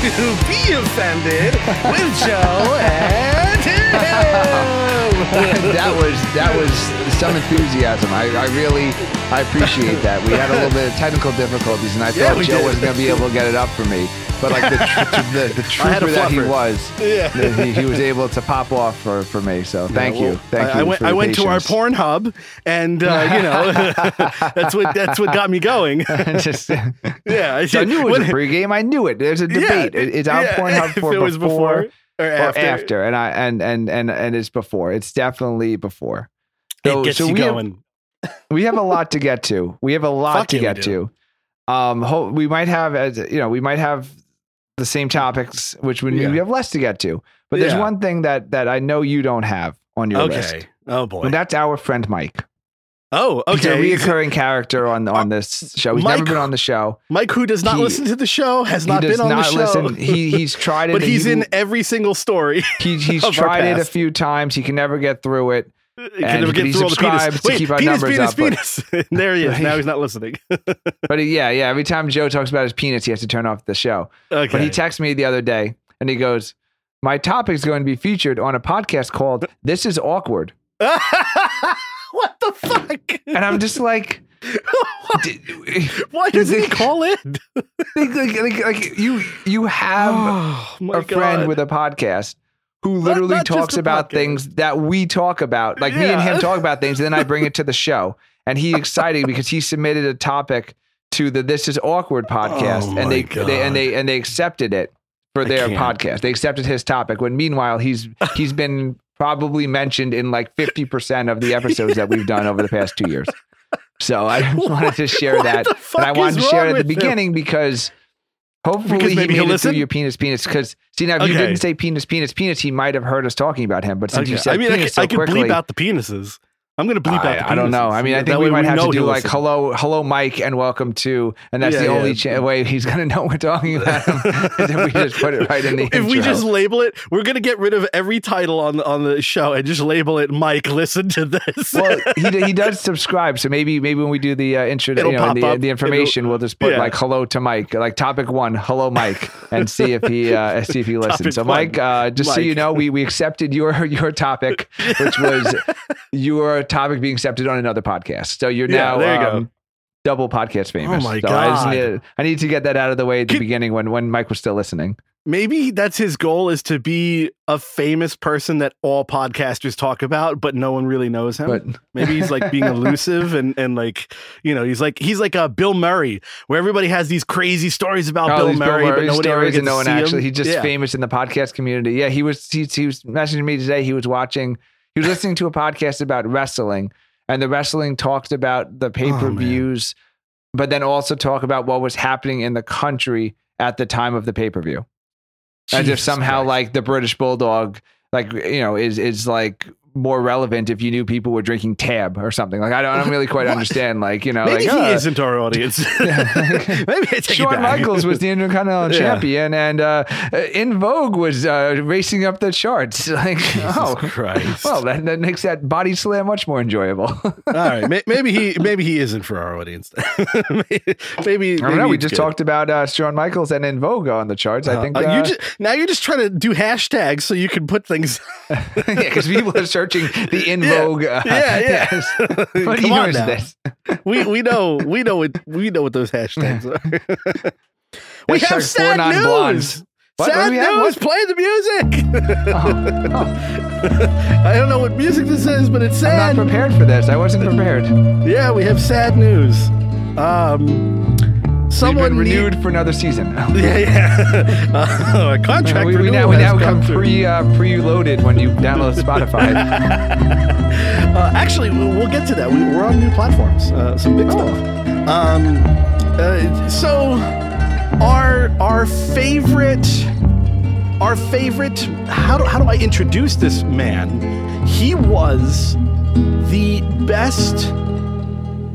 to Be Offended with Joe and Tim. that was that was some enthusiasm. I, I really I appreciate that. We had a little bit of technical difficulties, and I Yeah, thought Joe did. wasn't going to be able to get it up for me. But like the tr- the, the I had a trooper that he was, Yeah. he, he was able to pop off for, for me. So thank you, Well, thank I, you. I went, I went to our porn hub, and uh, you know that's what that's what got me going. Just, yeah, I, so I knew it was when- a pregame. I knew it. There's a yeah, debate. It- it's our yeah, Pornhub for was before, or or after. after. and I and and and and it's before. It's definitely before. So, it gets so you we have- we have a lot to get to. We have a lot Fuck to get to. Um, ho- we might have, as you know, we might have the same topics, which would mean Yeah. we have less to get to. But there's Yeah. one thing that that I know you don't have on your Okay. list, Oh boy. and that's our friend Mike. Oh, okay. He's a reoccurring character on on this show. He's Mike- never been on the show. Mike, who does not He- listen to the show, has not been on not the show. listen. He he's tried it. but he's he, in every single story. He, he's tried it a few times. He can never get through it. He can never get through all the penis. to Wait, keep our penis, numbers penis, up, but- there he is. Now he's not listening. But he- yeah, yeah. Every time Joe talks about his penis, he has to turn off the show. okay. But he texted me the other day and he goes, My topic is going to be featured on a podcast called This is Awkward. What the fuck? And I'm just like, d- Why doesn't he call it? like, like, like, like, you you have oh my a friend with a podcast who literally not just talks about podcast. things that we talk about. Like me and him talk about things, and then I bring it to the show. And he excited because he submitted a topic to the This Is Awkward podcast, Oh and they, they and they and they accepted it for their podcast. They accepted his topic. When meanwhile he's he's been probably mentioned in like fifty percent of the episodes that we've done over the past two years. So I just wanted to share that, and I wanted to share it at the with him? beginning because hopefully Because he made it listen? through your penis penis. Because see now if you didn't say penis penis penis, he might have heard us talking about him. But since you said I mean, I penis could, so I could quickly, bleep out the penises. I'm going to bleep out I, penises. I don't know. I mean, I think we might have to do like listen. hello, hello, Mike, and welcome to, and that's Yeah, the only yeah. way he's gonna know we're talking about him. is if we just put it right in the if we just label it, we're gonna get rid of every title on the, on the show and just label it Mike. Listen to this. well, he he does subscribe, so maybe maybe when we do the uh, intro, It'll you know, the, the information, we'll just put like hello to Mike, like topic one, hello Mike, and see if he uh, see if he listens. Topic so, Mike, uh, just so you know, we we accepted your your topic, which was your topic being accepted on another podcast. So you're Yeah, now there you go. um, double podcast famous. Oh my so I, God. need, I need to get that out of the way at the Can- beginning when when Mike was still listening. Maybe that's his goal is to be a famous person that all podcasters talk about, but no one really knows him. But Maybe he's like being elusive and, and like, you know, he's like, he's like a Bill Murray where everybody has these crazy stories about all Bill these Murray, but nobody ever gets and no to one see him. actually. He's just Yeah. famous in the podcast community. Yeah, he was. He, he was messaging me today. He was watching. He was listening to a podcast about wrestling, and the wrestling talked about the oh, pay per views, but then also talk about what was happening in the country at the time of the pay per view. As if somehow Christ. like the British Bulldog, like you know, is is like more relevant if you knew people were drinking tab or something. Like I don't, I don't really quite understand. Like you know, Maybe like he uh, isn't our audience. Maybe I take it Shawn. Michaels was the Intercontinental Yeah. Champion, and uh, En Vogue was uh, racing up the charts. Like, oh, Christ. well, that, that makes that body slam much more enjoyable. All right, may- maybe he maybe he isn't for our audience. maybe, maybe I don't know. We just good. talked about uh, Shawn Michaels and En Vogue on the charts. I think Uh, uh, you just, now you're just trying to do hashtags so you can put things. Yeah, because people are searching the In Yeah. Vogue. Uh, Yeah, yeah. yes. What Come on now. this? We we know we know what we know what those hashtags are. we Hashtag have sad news. What? What Sad we news. What? Play the music. Oh, I don't know what music this is, but it's sad. I'm not prepared for this. I wasn't prepared. Yeah, we have sad news. Um, We've someone been need- renewed for another season. Yeah, yeah. Uh, our contract we, we renewal now we now come pre uh, preloaded when you download Spotify. Uh, actually, we'll get to that. We, we're on new platforms, uh, some big stuff. Um, uh, so, our our favorite, our favorite. How do how do I introduce this man? He was the best.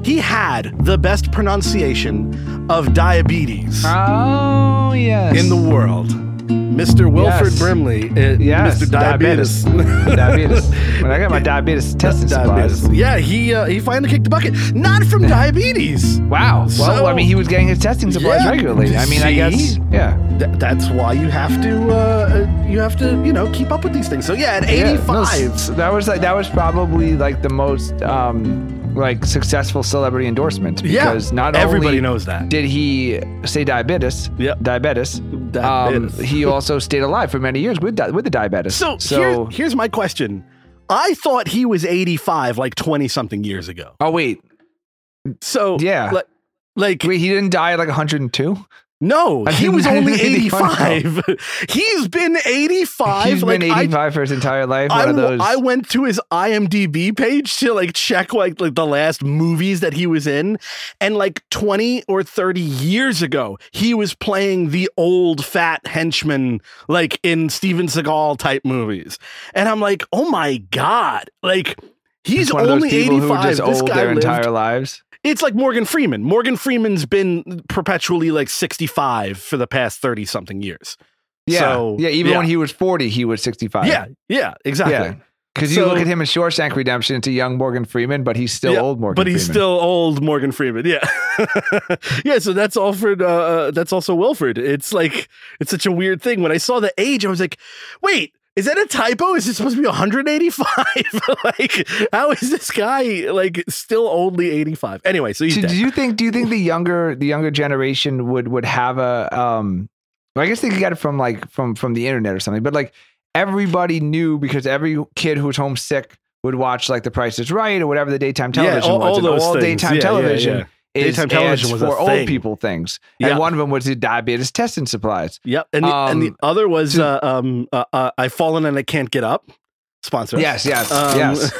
He had the best pronunciation of diabetes oh yes. in the world. Mr. Wilfred Yes. Brimley, uh, Yes, Mr. Diabetes. diabetes. When I got my diabetes testing Diabetes. supplies. Yeah, he uh, he finally kicked the bucket. Not from diabetes. Wow. Well, So- I mean, he was getting his testing supplies Yeah, regularly. I mean, I guess. Yeah. Th- that's why you have to uh, you have to you know keep up with these things. So yeah, at Yeah, 85. no, that was like that was probably like the most um like successful celebrity endorsement yeah, because not everybody knows that. did he say diabetes, Yep. diabetes, um, he also stayed alive for many years with di- with the diabetes. So, so here, here's my question. I thought he was 85 like 20 something years ago. oh wait, So Yeah. like, like wait, he didn't die at like 102. No, I he was only didn't think he 85. He's been 85. He's like been I 85 for his entire life. One I, of those. I went to his IMDb page to like check like like the last movies that he was in, and like twenty or thirty years ago, he was playing the old fat henchman like in Steven Seagal type movies, and I'm like, oh my god, like. He's He's one of only those 85. who just this guy their lived. entire lives. It's like Morgan Freeman. Morgan Freeman's been perpetually like 65 for the past 30 something years. Yeah, So, yeah. Even yeah. when he was 40, he was 65. Yeah, yeah, exactly. Yeah. Because So- you look at him in Shawshank Redemption, it's a young Morgan Freeman, but he's still Yeah, old Morgan Freeman. but he's Freeman. still old Morgan Freeman. Yeah, yeah. So that's Alfred. Uh, uh, that's also Wilford. It's like it's such a weird thing. When I saw the age, I was like, wait. Is that a typo? Is it supposed to be 185? like, how is this guy like still only 85? Anyway, so dead. do you think? Do you think the younger the younger generation would would have a um? Well, I guess they could get it from like from from the internet or something. But like everybody knew because every kid who was homesick would watch like The Price Is Right or whatever the daytime television all- was. all all daytime Yeah, yeah, television yeah. Is Daytime television was for old people things. And one of them was the diabetes testing supplies. Yep. And the, and the Um, other was to- uh, um uh, uh, I've fallen and I can't get up. Sponsor. Yes, yes, Um, yes.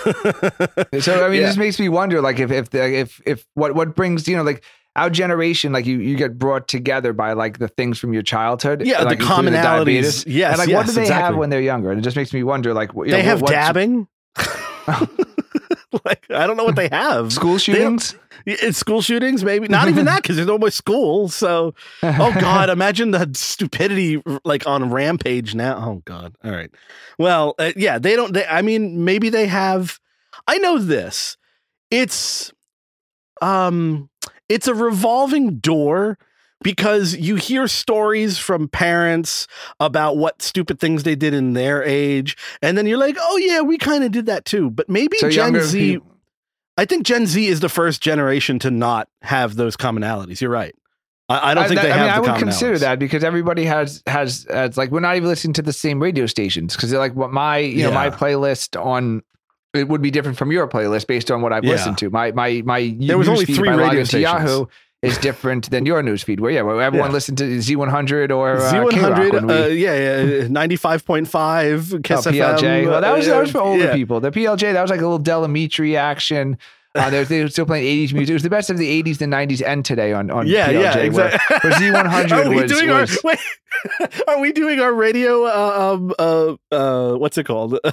So I mean, Yeah. it just makes me wonder, like, if if the, if if what what brings you know, like our generation, like you you get brought together by like the things from your childhood, Yeah, the like, including commonalities. diabetes. Yes, and like what do they have when they're younger? And it just makes me wonder, like, you they know, have what's- dabbing. like I don't know what they have. school shootings. It's school shootings, maybe not even that because there's no more school. So, oh god, imagine the stupidity like on Rampage now. Oh god. All right. Well, uh, yeah, they don't. They, I mean, maybe they have. I know this. It's, um, it's a revolving door because you hear stories from parents about what stupid things they did in their age, and then you're like, oh yeah, we kind of did that too. But maybe So Gen Z. peop- I think Gen Z is the first generation to not have those commonalities. You're right. I, I don't I, think that- they I have. mean, I the would consider that because everybody has has uh, it's like we're not even listening to the same radio stations because they're like what my you know my playlist on it would be different from your playlist based on what I've Yeah. listened to. My my my There was only three I radio stations. Yahoo is different than your newsfeed. Where yeah, where everyone Yeah. listened to Z100 or uh, Z100, we, uh, yeah, yeah, ninety-five point five, oh, Kiss PLJ. FM. well, that was that was for uh, older yeah. people. The PLJ that was like a little Del Amitri action. Uh, they, they were still playing 80s music. It was the best of the 80s, the 90s, and today on, on Yeah, PLJ. yeah, exactly. Where, Z100 are we was, doing was our? Wait, are we doing our radio? Uh, um, uh, uh, what's it called?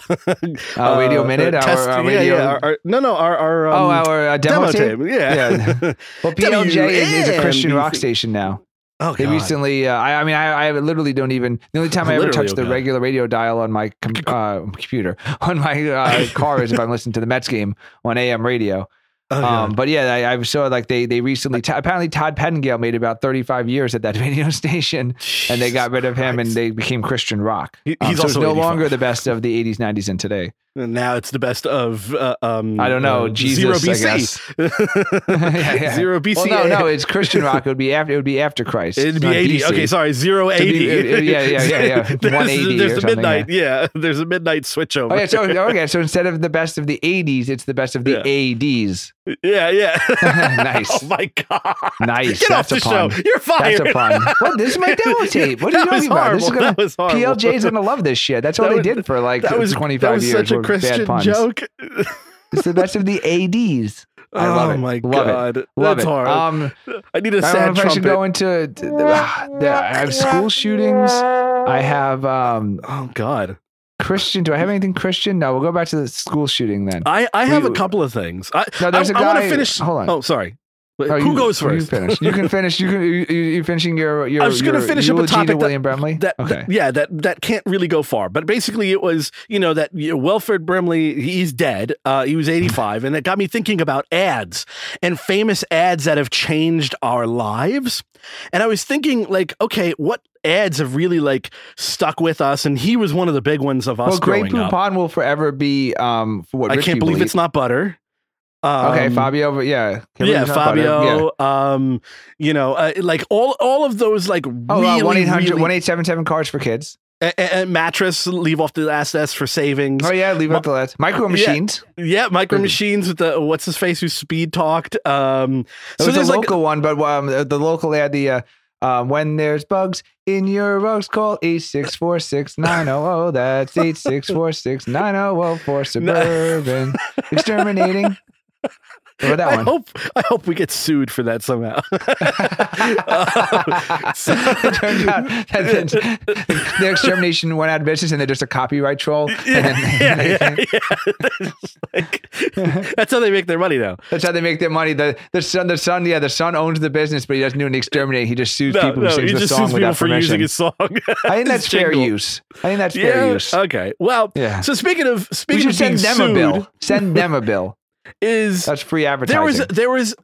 Uh, Radio Minute? Our- test- our yeah, radio- yeah. Our, our, no, no. Our, our um, oh, our uh, demo, tape? Yeah. Yeah. Well, PLJ is, is a Christian rock station now. Oh, They God. recently, uh, I, I mean, I, I literally don't even. The only time I ever touch oh the regular radio dial on my com- uh, computer on my uh, car is if I'm listening to the Mets game on AM radio. Oh, Um, but yeah, I, I saw like they they recently t- apparently Todd Pettengill made about 35 years at that radio station, and they got rid of him, and they became Christian rock. He- Um, he's so it's also no longer the best of the 80s, 90s, and today. Now it's the best of uh, um I don't know, uh, Jesus, zero BC. Yeah, yeah. zero BC. Well, no, no, it's Christian rock. It would be after. It would be after Christ. It'd be not 80. BC. Okay, sorry, zero To be- eighty. yeah, yeah, yeah, yeah. there's, 180 There's or the midnight. Yeah. there's a midnight switch over. Oh yeah, so okay, so instead of the best of the 80s, it's the best of the Yeah. ADs. yeah, yeah. Nice. Oh my god. Nice. Get off That's the a pun. show. You're fired. That's a pun. What? This is my demo tape. What are you talking about? This is gonna That was horrible. PLJ's gonna love this shit. That's all That they was- did for like that was 25 that was years. Were bad Christian puns. joke. It's the best of the ADs. I love oh it. my Love it. god, Love that's it. hard. Um, I need a I don't sad know if I should go into. ah, I have school shootings. I have um, oh god, Christian. Do I have anything Christian? No. We'll go back to the school shooting then. I I have We- a couple of things. I No, there's I, a I want to finish. hold on. Oh, sorry. Oh, Who you- goes You first? finish. You can finish. You can. You, you you finishing your your. I was going to finish up a eulogy to topic William Brimley. That, okay. that- yeah, that that can't really go far. But basically, it was you know that you know, Wilford Brimley he's dead. Uh, he was eighty five, and it got me thinking about ads and famous ads that have changed our lives. And I was thinking, like, okay, what ads have really like stuck with us? And he was one of the big ones of us well, up. Poupon will forever be um for what I rich can't believe it's not butter. Um, okay, Fabio. but Yeah, Can't believe yeah, it's not butter. Fabio. Yeah. Um, you know, uh, like all all of those like Oh, really, one eight hundred one eight seven seven cards for kids. a- a- a mattress. Leave off the last S for savings. Oh yeah, leave Ma- out the last micro Yeah. machines. Yeah, micro machines with the what's his face who speed talked. Um, so was a there's like local one, but um, the the local ad, the uh, um, when there's bugs in your rugs, call eight six four six nine zero zero. That's eight six four six nine zero zero for suburban exterminating. About that I one? hope I hope we get sued for that somehow. Uh, so- it turns out that the extermination went out of business and they're just a copyright troll. yeah, yeah, yeah. Like- that's how they make their money now. That's how they make their money. The the son, the son, yeah, the son owns the business, but he doesn't do an exterminate. He just sues No, people no, who sings the just song without for permission. using his song. I think that's fair jingle. use. I think that's fair use. Okay. Well, Yeah. so speaking of speaking should of being send them a bill. Send them a bill. Is That's free advertising. there was there was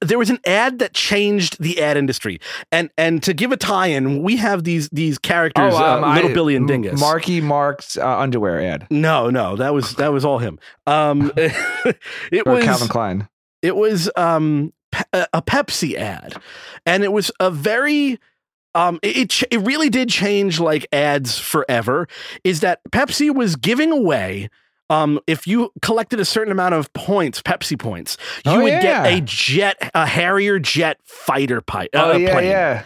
there was an ad that changed the ad industry. And and to give a tie-in we have these these characters um, uh, little I- billy and dingus. Marky Mark's uh, underwear ad. No no that was that was all him. Um it or was Calvin Klein. it was um pe- a a pepsi ad. And it was a very um it it, ch- it really did change like ads forever is that pepsi was giving away um, if you collected a certain amount of points, Pepsi points, you Oh, would yeah. get a jet, a Harrier jet fighter pipe. Oh uh, yeah, plane. yeah,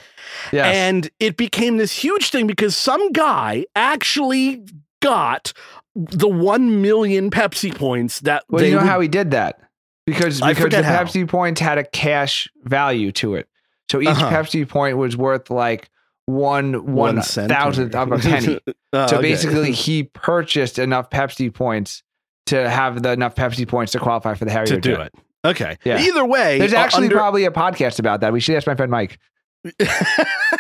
yes. And it became this huge thing because some guy actually got the 1 million Pepsi points that well, you know would- how he did that because because the how. Pepsi points had a cash value to it. So each Uh-huh. Pepsi point was worth like one one cent thousandth of a penny. Oh, so okay. basically, he purchased enough Pepsi points to have the enough Pepsi points to qualify for the Harrier to do jet. it. Okay. Yeah. Either way, There's uh, actually under- probably a podcast about that. We should ask my friend Mike.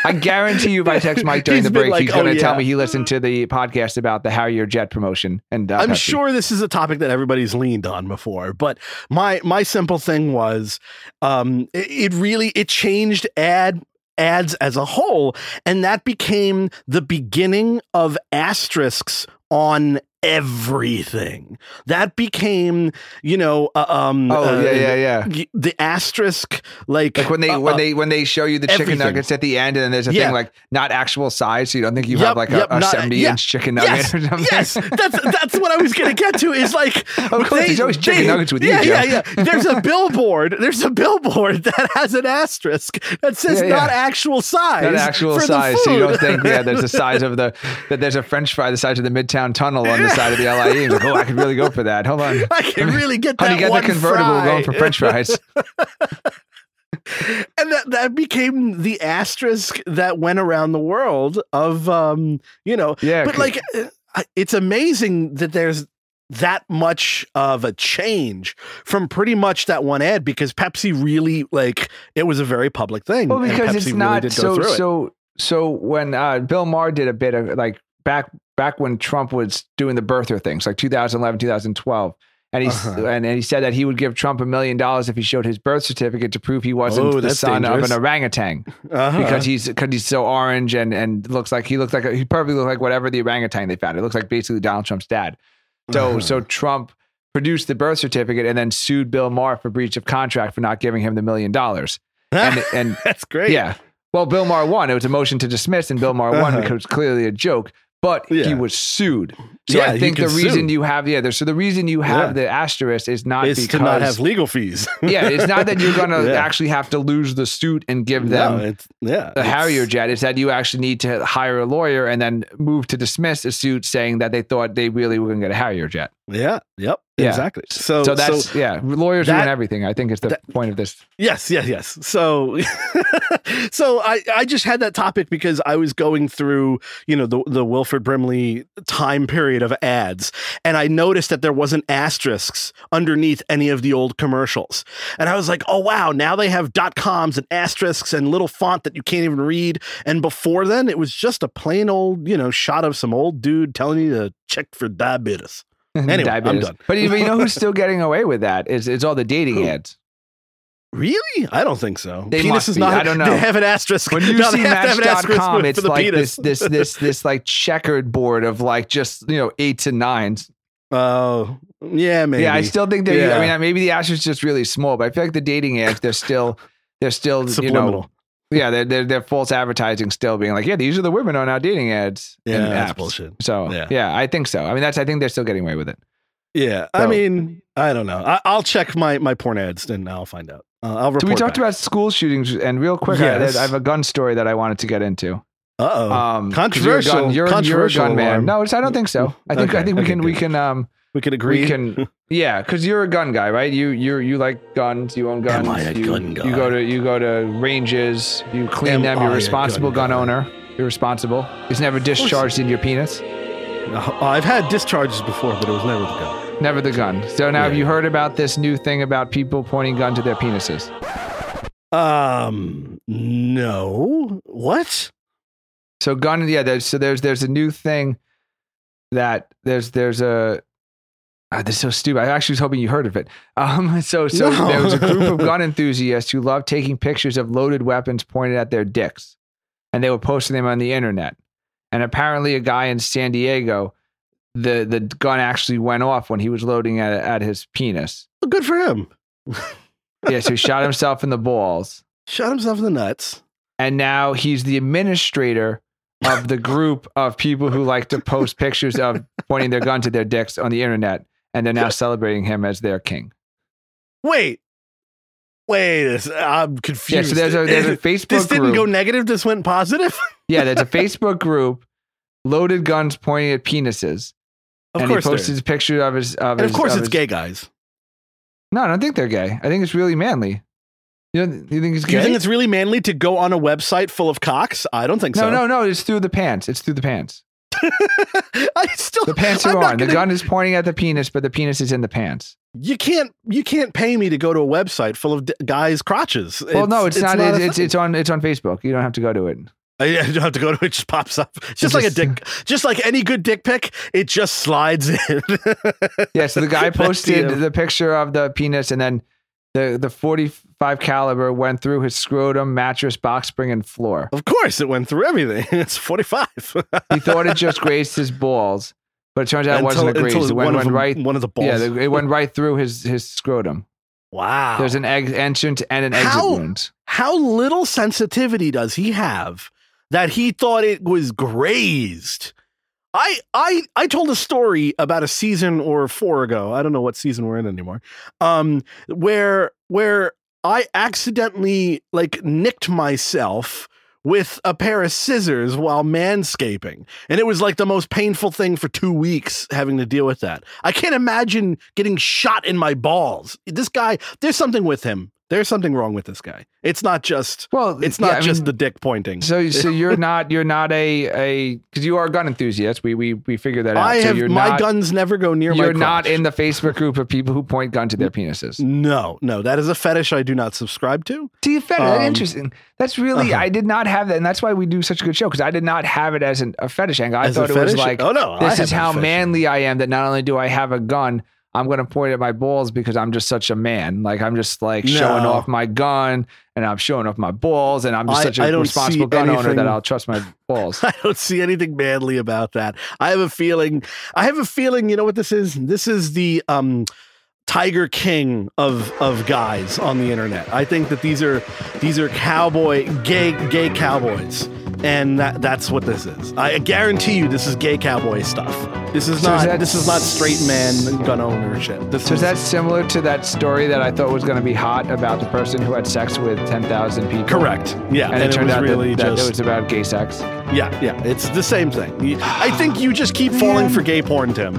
I guarantee you, if I text Mike during He's the break, like, he's "Oh, going to tell yeah." me he listened to the podcast about the Harrier jet promotion. And uh, I'm Pepsi. sure this is a topic that everybody's leaned on before, but my my simple thing was, um, it, it really it changed ad ads as a whole, and that became the beginning of asterisks on everything. That became, you know, uh, um, Oh uh, yeah, yeah, yeah. The asterisk, like Like when they uh, when uh, they when they show you the chicken nuggets at the end, and then there's a Yeah. thing like not actual size, so you don't think you Yep, have like a, yep, a not- 70 yeah. inch chicken nugget Yes, or something. yes, that's that's what I was gonna get to. Is like, Of course, there's always chicken nuggets with you, yeah, Joe. yeah, yeah. There's a billboard. There's a billboard that has an asterisk that says Yeah, yeah. not actual size. Not actual size, so you don't think yeah, there's the size of the that there's a French fry the size of the Midtown Tunnel on the side of the LIE. Like, oh, I could really go for that. Hold on, I can really get that honey, get the convertible fry. going for French fries. and that that became the asterisk that went around the world of um you know Yeah, but like uh, it's amazing that there's that much of a change from pretty much that one ad because Pepsi really like it was a very public thing. Well, because it's not go so so so when uh, Bill Maher did a bit of like back back when Trump was doing the birther things like 2011 2012 and he Uh-huh. and, and he said that he would give Trump a million dollars if he showed his birth certificate to prove he wasn't Oh, the son dangerous. of an orangutan Uh-huh. because he's because he's so orange and and looks like he looks like a, he perfectly looked like whatever the orangutan they found. It looks like basically Donald Trump's dad. So Uh-huh. so Trump produced the birth certificate and then sued Bill Maher for breach of contract for not giving him the million dollars. And and that's great. yeah. Well, Bill Maher won. It was a motion to dismiss, and Bill Maher won Uh-huh. because it was clearly a joke. But he was sued. So Yeah, I think the reason sue. you have yeah, there's, so the reason you have Yeah. the asterisk is not is because to not have legal fees. yeah, it's not that you're gonna Yeah. actually have to lose the suit and give them no, it's yeah. the it's- Harrier jet. It's that you actually need to hire a lawyer and then move to dismiss a suit saying that they thought they really were going to get a Harrier jet. Yeah. Yep. Yeah. Exactly. So, So that's yeah, lawyers that- ruin everything. I think is the that- point of this. Yes, yes, yes. So, so I, I just had that topic because I was going through, you know, the the Wilford Brimley time period of ads, and I noticed that there wasn't asterisks underneath any of the old commercials, and I was like, oh wow, now they have dot coms and asterisks and little font that you can't even read. And before then, it was just a plain old, you know, shot of some old dude telling you to check for diabetes. Anyway, I'm done. But you, but you know who's still getting away with that? Is it's all the dating Who? ads. Really? I don't think so. They penis is not. I don't know. They have an asterisk. When you No, see have to have an asterisk Match.com, it's like penis. this this this this like checkered board of like just you know eights and nines. Oh, yeah, maybe. Yeah, I still think that. Yeah. I mean, maybe the asterisk is just really small, but I feel like the dating ads they're still they're still you know yeah they're, they're they're false advertising still being like yeah these are the women on our dating ads. yeah, and that's apps. bullshit. So Yeah. yeah. I think so. I mean, that's I think they're still getting away with it. Yeah, I mean, I don't know. I, I'll check my my porn ads and I'll find out. Uh, I'll report. So we talked back. about school shootings, and real quick, I- Yes. I, have a gun story that I wanted to get into. Uh-oh. Um, Controversial- You're a gun, you're, controversial you're a gun man. alarm. No, it's, I don't think so. I think I think we okay, can we can um we can agree. we can yeah because you're a gun guy, right? You you you like guns. You own guns. Am I a you, gun guy? You go to you go to ranges. You clean Am them. You're a a responsible gun gun, owner. You're responsible. It's never discharged in your penis. I've had discharges before, but it was never the gun. Never the gun. So now, have you heard about this new thing about people pointing gun to their penises? Um, no. What? So gun, yeah. There's so there's there's a new thing that there's there's a. ah, this is so stupid. I actually was hoping you heard of it. Um, so so No. there was a group of gun enthusiasts who loved taking pictures of loaded weapons pointed at their dicks, and they were posting them on the internet. And apparently, a guy in San Diego, the the gun actually went off when he was loading at at his penis. Well, good for him. Yeah, so he shot himself in the balls. Shot himself in the nuts. and now he's the administrator of the group of people who like to post pictures of pointing their gun to their dicks on the internet, and they're now celebrating him as their king. Wait. Wait, a I'm confused. Yeah, so there's a there's a Facebook this didn't group. go negative. This went positive. yeah, there's a Facebook group, loaded guns pointing at penises, Of and course, he posted a picture of his of and his. of course, it's his- gay guys. No, I don't think they're gay. I think it's really manly. You know, you think it's Do you think it's really manly to go on a website full of cocks? I don't think no, so. No, no, no. It's through the pants. It's through the pants. I still The pants are on. The gonna- gun is pointing at the penis, but the penis is in the pants. You can't. You can't pay me to go to a website full of d- guys' crotches. Well, no, it's, not. a it's, it's it's on it's on Facebook. You don't have to go to it. I, I don't have to go to it. It just pops up. It's just like a dick. Just like any good dick pic, it just slides in. Yeah, so the guy posted uh, the picture of the penis, and then the the 45 caliber went through his scrotum, mattress, box spring, and floor. Of course, it went through everything. It's forty-five. He thought it just grazed his balls, but it turns out it wasn't a graze. It went, went right. one of the balls. Yeah, the, it went right through his his scrotum. wow. There's an egg entrance and an exit How- wound. How little sensitivity does he have that he thought it was grazed? I I I told a story about a season or four ago. I don't know what season we're in anymore. Um, where where I accidentally like nicked myself with a pair of scissors while manscaping. And it was like the most painful thing for two weeks having to deal with that. I can't imagine getting shot in my balls. This guy, there's something with him. There's something wrong with this guy. It's not just Well, it's not I just mean, the dick pointing. So, so you're not you're not a a because you are a gun enthusiast. We we we figured that out. I so have you're my not, guns never go near my You're not in the Facebook group of people who point gun to their penises. No, no, that is a fetish I do not subscribe to. See, fetish. Um, that's interesting. That's really. uh-huh. I did not have that, and that's why we do such a good show because I did not have it as an, a fetish angle. I As thought it was like, oh no, this is how manly I am. That not only do I have a gun, I'm going to point at my balls because I'm just such a man. Like I'm just like showing off my gun, and I'm showing off my balls, and I'm just I- such a responsible gun owner that I'll trust my balls. I don't see anything manly about that. I have a feeling. I have a feeling. You know what this is? This is the um, Tiger King of of guys on the internet. I think that these are these are cowboy gay gay cowboys, and that that's what this is. I guarantee you, this is gay cowboy stuff. This is So not. is that- this is not straight man gun ownership. This So is is that similar to that story that I thought was going to be hot about the person who had sex with ten thousand people? correct. Yeah, And, it turned was out really that, that just it was about gay sex. Yeah, yeah, it's the same thing. I think you just keep falling for gay porn, Tim.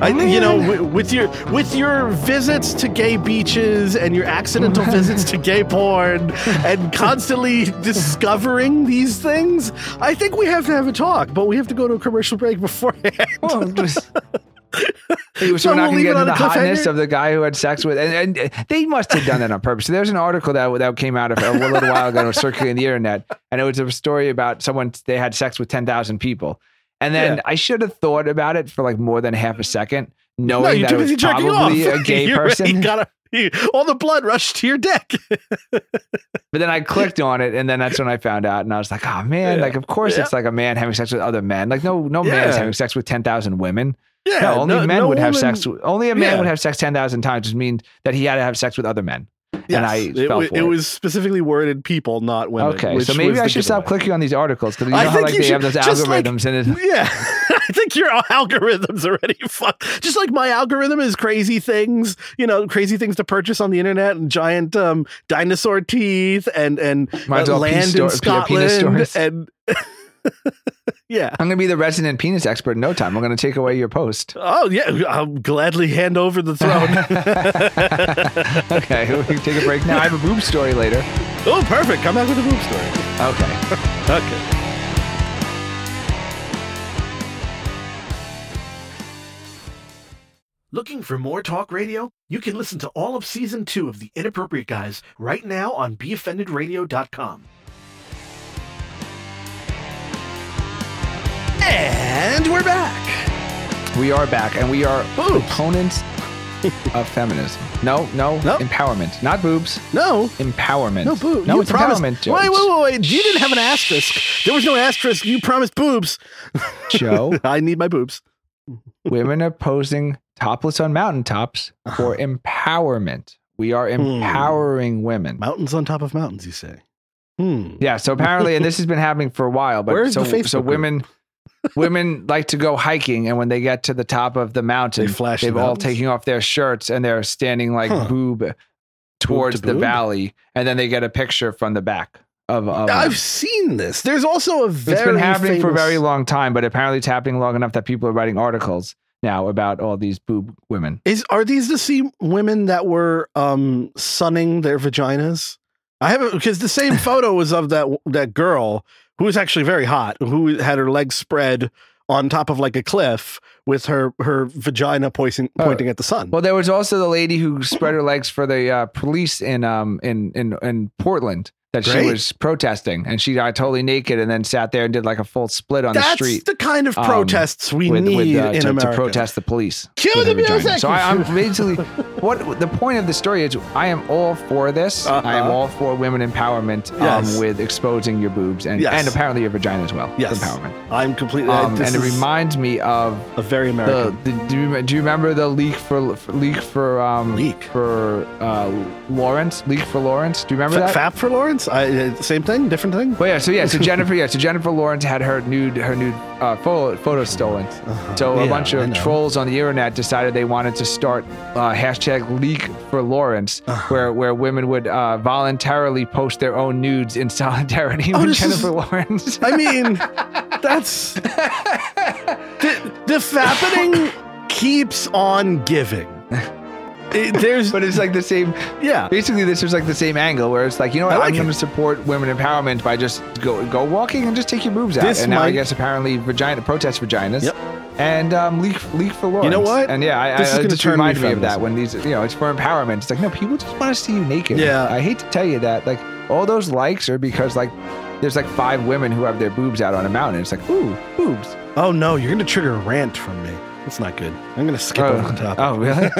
I, think you know, with, your with your visits to gay beaches and your accidental visits to gay porn and constantly discovering these things, I think we have to have a talk. But we have to go to a commercial break beforehand. Well, so, So we're not we'll going to get into the hotness of the guy who had sex with, and, and they must have done that on purpose. There's an article that that came out a, a little while ago, circulating the internet, and it was a story about someone they had sex with ten thousand people, and then Yeah. I should have thought about it for like more than half a second, knowing no, that it was probably a gay You're- person. Gotta, you- all the blood rushed to your dick. But then I clicked on it, and then that's when I found out, and I was like, "Oh man! Yeah. Like, of course Yeah. it's like a man having sex with other men. Like, no, no man's Yeah. having sex with ten thousand women. yeah, no, only men no would have sex. Only a man would have sex ten thousand times, which means that he had to have sex with other men. Yes, and I it, it it. was specifically worded people, not women. Okay, so maybe I should stop clicking on these articles because you know I how like you they have those just like- algorithms and it, Yeah, I think your algorithm's are already fucked. Just like my algorithm is crazy things, you know, crazy things to purchase on the internet and giant um, dinosaur teeth and and uh, land in Scotland penis and yeah. I'm gonna be the resident penis expert in no time. I'm gonna take away your post. Oh yeah, I'll gladly hand over the throne. okay, we can take a break now. I have a boob story later. oh, perfect. Come back with a boob story. Okay. Okay. Looking for more talk radio? You can listen to all of season two of The Inappropriate Guys right now on BeOffendedRadio.com. And we're back. We are back, and we are Boobs. proponents of feminism. No, no, No. empowerment, not boobs. No, Empowerment. no boob. No, you it's promised. empowerment. Joe. Wait, wait, wait, wait. You didn't have an asterisk. There was no asterisk. You promised boobs. Joe, I need my boobs. women are posing topless on mountaintops for empowerment. We are empowering women. Mountains on top of mountains, you say? Hmm. Yeah. So apparently, and this has been happening for a while, but Where's so, the Facebook so group? Women like to go hiking, and when they get to the top of the mountain, They flash the they've all taking off their shirts and they're standing like Huh. boob towards the boob? valley, and then they get a picture from the back of. of. I've seen this. There's also a very it's been happening for a very long time, but apparently it's happening long enough that people are writing articles now about all these boob women. Is are these the same women that were um sunning their vaginas? I haven't because the same photo was of that that girl who was actually very hot, who had her legs spread on top of like a cliff with her her vagina pointing Oh. pointing at the sun. Well, there was also the lady who spread her legs for the uh, police in um in in in Portland that Great. she was protesting, and she got totally naked and then sat there and did like a full split on That's the street That's the kind of um, protests we with, need with uh, in to, America. to protest the police. Cue the vagina. music! So I, I'm basically what the point of the story is. I am all for this. I am Uh-huh. all for women empowerment Yes. um, with exposing your boobs and Yes. and apparently your vagina as well. Yes. empowerment. I'm completely. Um, and it reminds me of a very the, American. the do, you, do you remember the leak for, for leak for um Leak? for uh Lawrence leak for Lawrence? Do you remember F- that? Fap for Lawrence? I, uh, same thing, different thing. Well, yeah. So yeah. So Jennifer, yeah. So Jennifer Lawrence had her nude her nude uh, photo photo stolen. So a Uh-huh. Yeah, bunch of trolls on the internet decided they wanted to start uh, hashtag leak for Lawrence, Uh-huh. where where women would uh, voluntarily post their own nudes in solidarity Oh, with this is- Jennifer Lawrence. I mean, that's the, the fappening keeps on giving. It- there's, but it's like the same. yeah, Basically, this is like the same angle where it's like, you know what, I like I'm going to support women empowerment by just go go walking and just take your boobs out. This and now I guess apparently vagina protest vaginas. Yep. And um, leak leak for Lawrence. You know what? And yeah, I, This is I, gonna just turn me reminded me of that when these, you know, it's for empowerment. It's like no, people just want to see you naked. Yeah. I hate to tell you that, like all those likes are because like there's like five women who have their boobs out on a mountain. It's like ooh boobs. Oh no, you're gonna trigger a rant from me. That's not good. I'm gonna skip Oh, over the top. oh, really?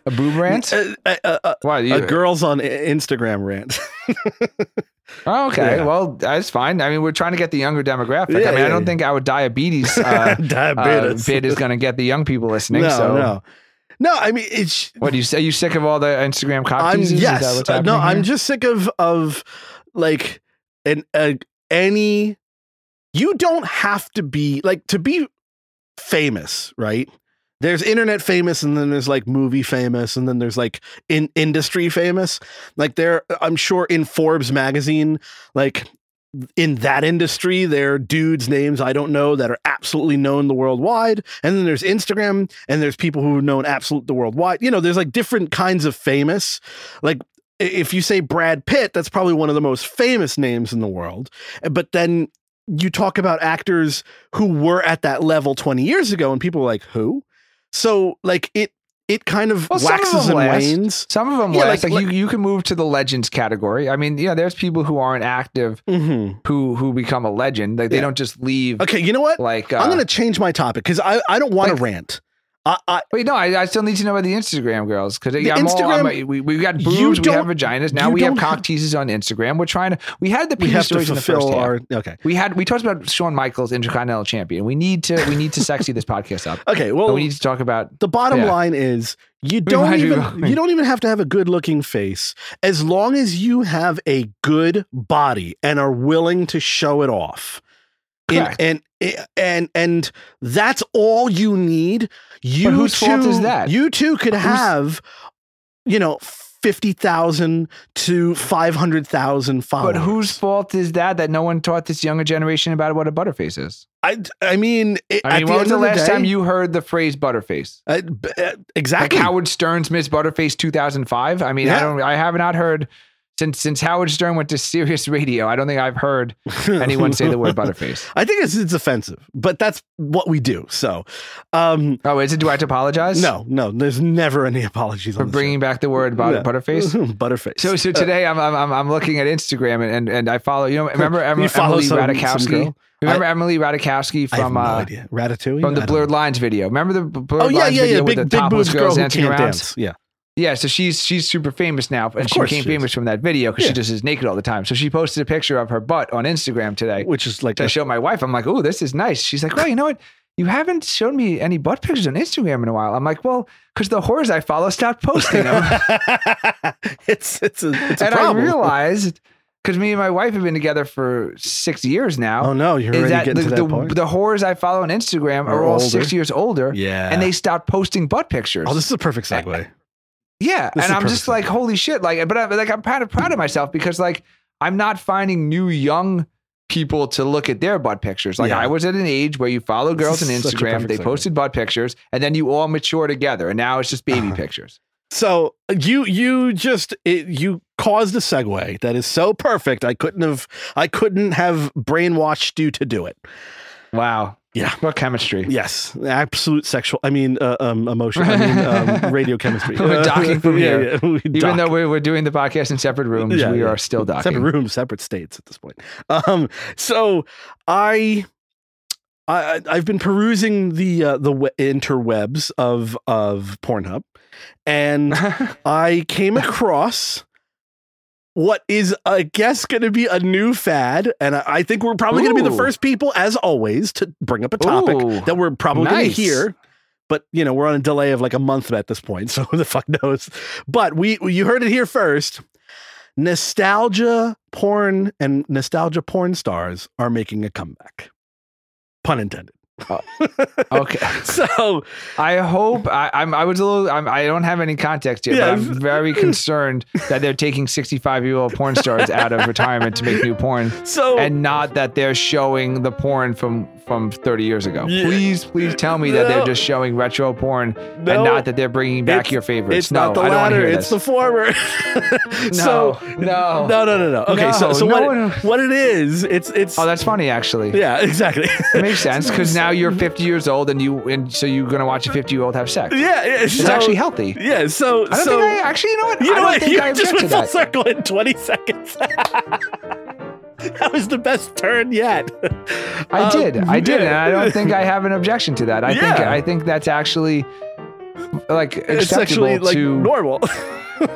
A boob rant? Uh, uh, uh, Why? You, a girls on Instagram rant. Oh, okay. Yeah. Well, that's fine. I mean, we're trying to get the younger demographic. Yeah, I mean, yeah, I don't yeah. think our diabetes uh, Diabetes. uh, bit is going to get the young people listening. no, so, no, no. I mean, it's. what do you say? Are you sick of all the Instagram cock I'm? Is that yes. what's uh, no, happening I'm here? just sick of of like an uh, any. You don't have to be like to be famous, right? There's internet famous, and then there's like movie famous, and then there's like in industry famous. Like there, I'm sure in Forbes magazine, like in that industry, there are dudes' names I don't know that are absolutely known the worldwide. And then there's Instagram, and there's people who are known absolute the worldwide. You know, there's like different kinds of famous. Like if you say Brad Pitt, that's probably one of the most famous names in the world. But then you talk about actors who were at that level 20 years ago, and people are like, who? So like it it kind of Well, some of waxes and last. wanes. Some of them Yeah, last. like- Like, you, you can move to the legends category. I mean, yeah, there's people who aren't active hmm who who become a legend. Like they Yeah. don't just leave. Okay, you know what? Like uh, I'm going to change my topic because I, I don't want to like- rant. I, I, Wait, no, I, I still need to know about the Instagram girls because The I'm all, Instagram- we we got boobs, we have vaginas. Now we have cock have- teases on Instagram. We're trying to. We had the penis to stories in the first fulfill half. our. Okay. We had we talked about Shawn Michaels, Intercontinental Champion. We need to we need to sexy this podcast up. Okay. Well, And we need to talk about the bottom yeah. line is you don't even you don't even have to have a good looking face as long as you have a good body and are willing to show it off. And, Correct. and and and that's all you need. You But whose too, fault is that? You too could Whose- have, you know, fifty thousand to five hundred thousand followers. But whose fault is that that no one taught this younger generation about what a butterface is? I, I mean, it, I mean, at when the was the last day, time you heard the phrase butterface? uh, b- uh, Like exactly. Howard Stern's Miss Butterface 2005. I mean, Yeah. I don't, I have not heard since since Howard Stern went to Sirius Radio. I don't think I've heard anyone say the word butterface. I think it's, it's offensive, but that's what we do. So, um, Oh, is it? Do I have to apologize? no, no, there's never any apologies for bringing back the word show. butter, Yeah. butterface. Butterface. So, so today I'm, I'm I'm looking at Instagram and and, and I follow. You know, remember Em- You Emily some- some? Remember Emily I have from no uh. Ratatouille from the Blurred. Lines video? Remember the Blurred Oh yeah, Lines yeah, video yeah. with Big the big topless boobs girl dancing can't around? dance. Yeah. Yeah, so she's she's super famous now, and she became she famous from that video because Yeah. she just is naked all the time. So she posted a picture of her butt on Instagram today. Which is like So I showed my wife. I'm like, "Oh, this is nice." She's like, "Well, you know what? You haven't shown me any butt pictures on Instagram in a while." I'm like, "Well, because the whores I follow stopped posting them." it's it's a it's a and problem. I realized because me and my wife have been together for six years now. oh no, you're already that getting the, to that the, point. the whores I follow on Instagram are, Are all older. six years older, yeah, and they stopped posting butt pictures. Oh, this is a perfect segue. Yeah, This and I'm just like, holy shit! Like, but I'm like, I'm kind of proud of myself because like I'm not finding new young people to look at their butt pictures. Like Yeah. I was at an age where you follow girls on This is such a Instagram, they posted butt pictures, and then you all mature together, and now it's just baby Uh-huh. pictures. So you you just it, you caused a segue that is so perfect. I couldn't have I couldn't have brainwashed you to do it. Wow. Yeah. What chemistry? Yes, absolute sexual. I mean, uh, um, emotion. I mean, um, radio chemistry. We're docking from yeah, here. Yeah, we Even dock. though we're, we're doing the podcast in separate rooms, Yeah, we yeah. are still docking. separate rooms, separate states at this point. Um, so I, I, I've been perusing the uh, the interwebs of of Pornhub, and I came across what is, I guess, going to be a new fad, and I, think we're probably going to be the first people, as always, to bring up a topic Ooh, that we're probably going to hear. But you know, we're on a delay of like a month at this point, so who the fuck knows? But we, you heard it here first. Nostalgia porn and nostalgia porn stars are making a comeback. Pun intended. Okay. So I hope I, I'm. I was a little. I'm, I don't have any context yet, Yeah. but I'm very concerned that they're taking 65 year old porn stars out of retirement to make new porn, so and not that they're showing the porn from from 30 years ago. Yeah. Please, please tell me that they're just showing retro porn no, and not that they're bringing back It's- your favorites. it's no, not the I don't want to latter. It's the former. no, so no, no, no, no, no. Okay, so No, so no what what it is? It's it's Oh, that's funny actually. yeah, exactly. It makes sense because now you're 50 years old and you and so you're gonna watch a 50 year old have sex. yeah, yeah, It's so- actually healthy. Yeah, so I don't so think I actually. You know what? you I know don't what? think You I just went full circle in twenty seconds. that was the best turn yet. I Um, did. I did, and. I don't think I have an objection to that. I think I think that's actually like It's acceptable actually like to normal.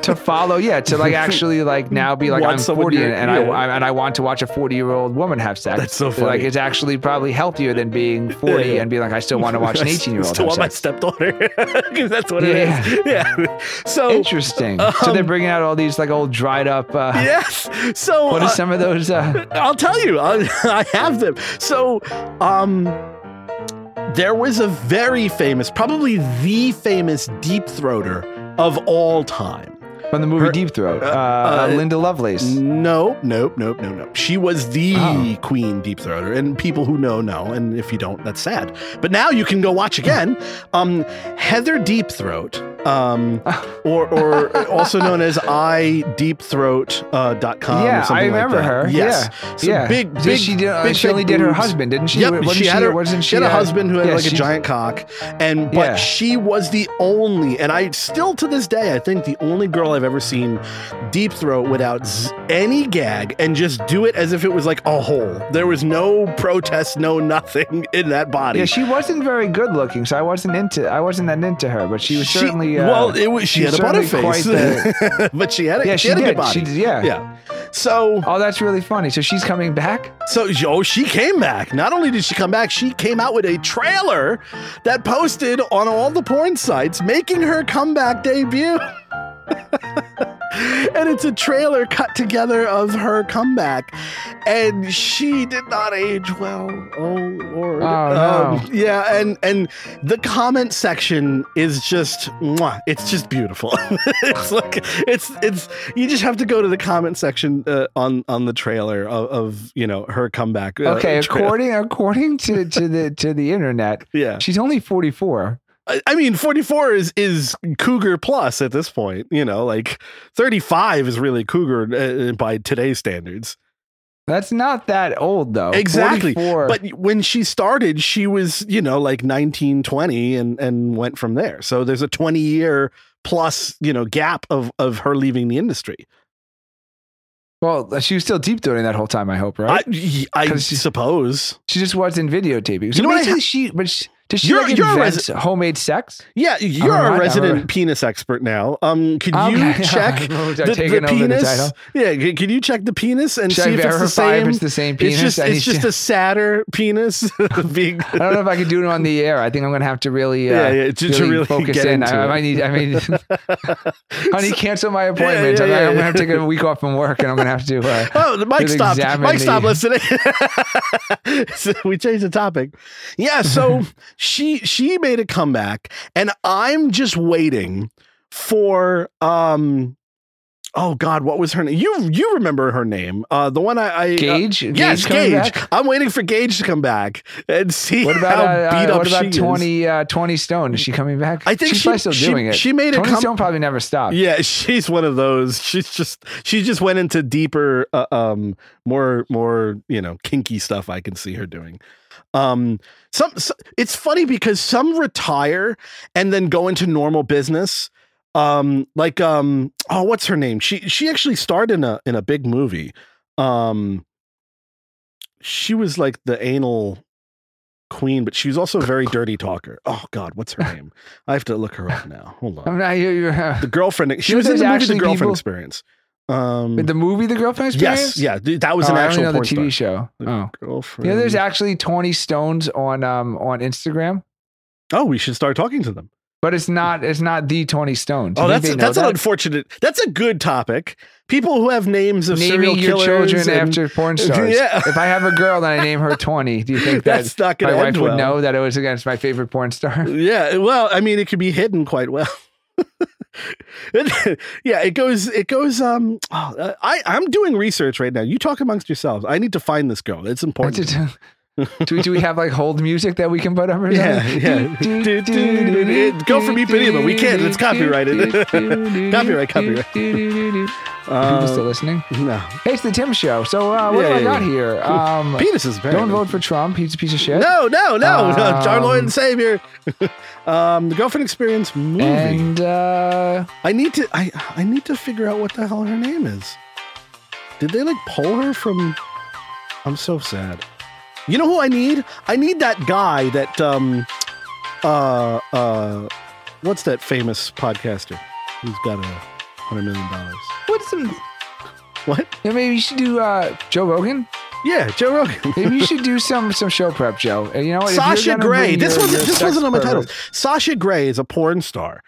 To follow. Yeah, to like actually like now be like Want I'm 40 and, and yeah. I, I and I want to watch a 40 year old woman have sex. That's so funny. Like it's actually probably healthier than being 40 Yeah, yeah. and being like I still want to watch an 18 year old Still want my stepdaughter because that's what it is. Yeah. So Interesting. so they're um, bringing out all these like old dried up. Uh, yes. So What are uh, some of those? Uh, I'll tell you, I, I have them. So, um, there was a very famous, probably the famous deep throater of all time. From the movie Her- Deep Throat. Uh, uh, uh, Linda Lovelace. Nope, nope, nope, nope, nope. She was the Oh. queen deep throater, and people who know know, and if you don't, that's sad. But now you can go watch again. Um, Heather Deep Throat, um, or or also known as iDeepthroat.com. Uh, dot com or yeah, something I like remember that. her. Yes, Yeah, So yeah. big, Did big. she did, uh, big, she only did her husband, didn't she? Yep, Wasn't she had, her, wasn't she she had a husband who had yeah, like a giant cock, and but Yeah. she was the only, and I still to this day, I think the only girl I've ever seen deep throat without z- any gag and just do it as if it was like a hole. There was no protest, no nothing in that body. Yeah, she wasn't very good looking, so I wasn't into. I wasn't that into her, but she was She- Uh, well, it was she had a butter certainly face, quite but she had a, yeah, she she, had a did. good body. She did, yeah. yeah. So, Oh, that's really funny. So she's coming back. so oh, she came back. Not only did she come back, she came out with a trailer that posted on all the porn sites, making her comeback debut. and it's a trailer cut together of her comeback, and she did not age well. Oh Lord! Oh, no. yeah, and and the comment section is just, mwah, it's just beautiful. it's like it's it's you just have to go to the comment section uh, on on the trailer of, of you know her comeback. uh, Okay, according according to to the to the internet, yeah. she's only forty four. I- I mean, 44 is is cougar plus at this point. You know, like 35 is really cougar uh, by today's standards. That's not that old though. Exactly. 44. But when she started, she was, you know, like 19, 20 and and went from there. So there's a 20 year plus, you know, gap of of her leaving the industry. well, she was still deep throating that whole time. I hope, right? I I she- suppose. she just wasn't videotaping. So You know what I basically, ha- she but she, does she You're- like you're invent resi- homemade sex? Yeah, you're I'm a resident I'm penis expert now. Um, could you check the, the the penis? title. yeah, can you check the penis and Should see if it's the same? if it's the same penis? It's just it's just to- a sadder penis being. I don't know if I can do it on the air. I think I'm going to have to really, uh, Yeah, yeah, to- to really focus in. I, I might need. I mean, honey, cancel my appointment. yeah, I- yeah, I'm going to have to take a week off from work, and I'm going to have to. Uh, Oh, the mic stopped. Mike stopped the- listening. So we changed the topic. Yeah, so she she made a comeback, and I'm just waiting for um. Oh God, what was her name? You you remember her name? Uh, the one I, I uh, Gage. yes, coming Gage. back? I'm waiting for Gage to come back and see What about how uh, beat uh, up what she about is. uh, 20 Stone? Is she coming back? I think she's she- probably still she- doing it. she made a Tony com- Stone probably never stopped. Yeah, she's one of those. She's just she just went into deeper, uh, um, more more you know kinky stuff. I can see her doing. Um, some, it's funny because some retire and then go into normal business. Um, like um, oh, what's her name? She she actually starred in a in a big movie. Um, she was like the anal queen, but she was also a very dirty talker. Oh God, what's her name? I have to look her up now. Hold on I'm not. You're, you're, uh, the girlfriend. She was in the movie The Girlfriend people- Experience. Um, the movie, The Girlfriend Experience. yes, yeah, dude, that was Oh, an I actual know the porn TV star. show. The Oh, Girlfriend. yeah. There's actually 20 Stones on um on Instagram, oh, we should start talking to them. but it's not. It's not the 20 Stones. Do Oh, that's that's an unfortunate. That's a good topic. People who have names of serial naming your killers children and- after porn stars. Yeah. If I have a girl and I name her 20, do you think that That's not my wife end would know that it was against my favorite porn star? Yeah, well, I mean, it could be hidden quite well. yeah, it goes. It goes. Um, oh, I I'm doing research right now. You talk amongst yourselves. I need to find this girl. It's important. Do, we, do we have like hold music that we can put up or Yeah, something? yeah. Go for Meat Video, but we can't. It's copyrighted. Copyright, copyright. People Uh, still listening? no, Hey, it's the Tim Show. So uh, what Yeah, do I got yeah. here? Um, penis is very. don't vote for Trump. He's a piece of shit. No, no, no, no. Our Lord Um, and Savior. um, the girlfriend experience movie. And uh, I need to. I I need to figure out what the hell her name is. Did they like pull her from? I'm so sad. You know who I need? I need that guy that um, uh, uh, what's that famous podcaster who's got a hundred million dollars? what's some? What? Yeah, maybe you should do uh, Joe Rogan. Yeah, Joe Rogan. Maybe you should do some some show prep, Joe. You know, what? Sasha Grey. This your- wasn't your this wasn't on my titles. Sasha Grey is a porn star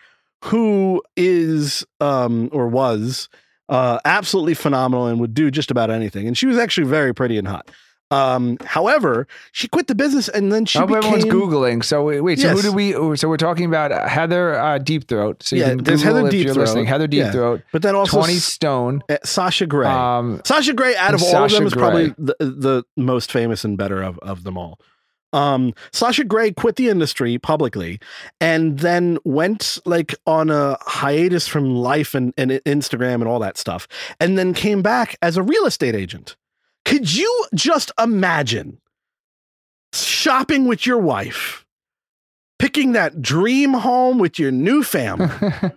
who is um or was uh absolutely phenomenal and would do just about anything. And she was actually very pretty and hot. Um, however, she quit the business and then she I hope became. everyone's googling. So wait, wait, so Yes. who do we? So we're talking about Heather uh, Deep Throat. So Yeah, there's Heather Deep Throat. listening. Heather Deep Yeah. Throat, but then also Twenty Stone. uh, Sasha Grey. Um, Sasha Grey, out of all of them, Sasha is probably the, the most famous and better of, of them all. Um, Sasha Grey quit the industry publicly and then went like on a hiatus from life and, and Instagram and all that stuff, and then came back as a real estate agent. Could you just imagine shopping with your wife, picking that dream home with your new family?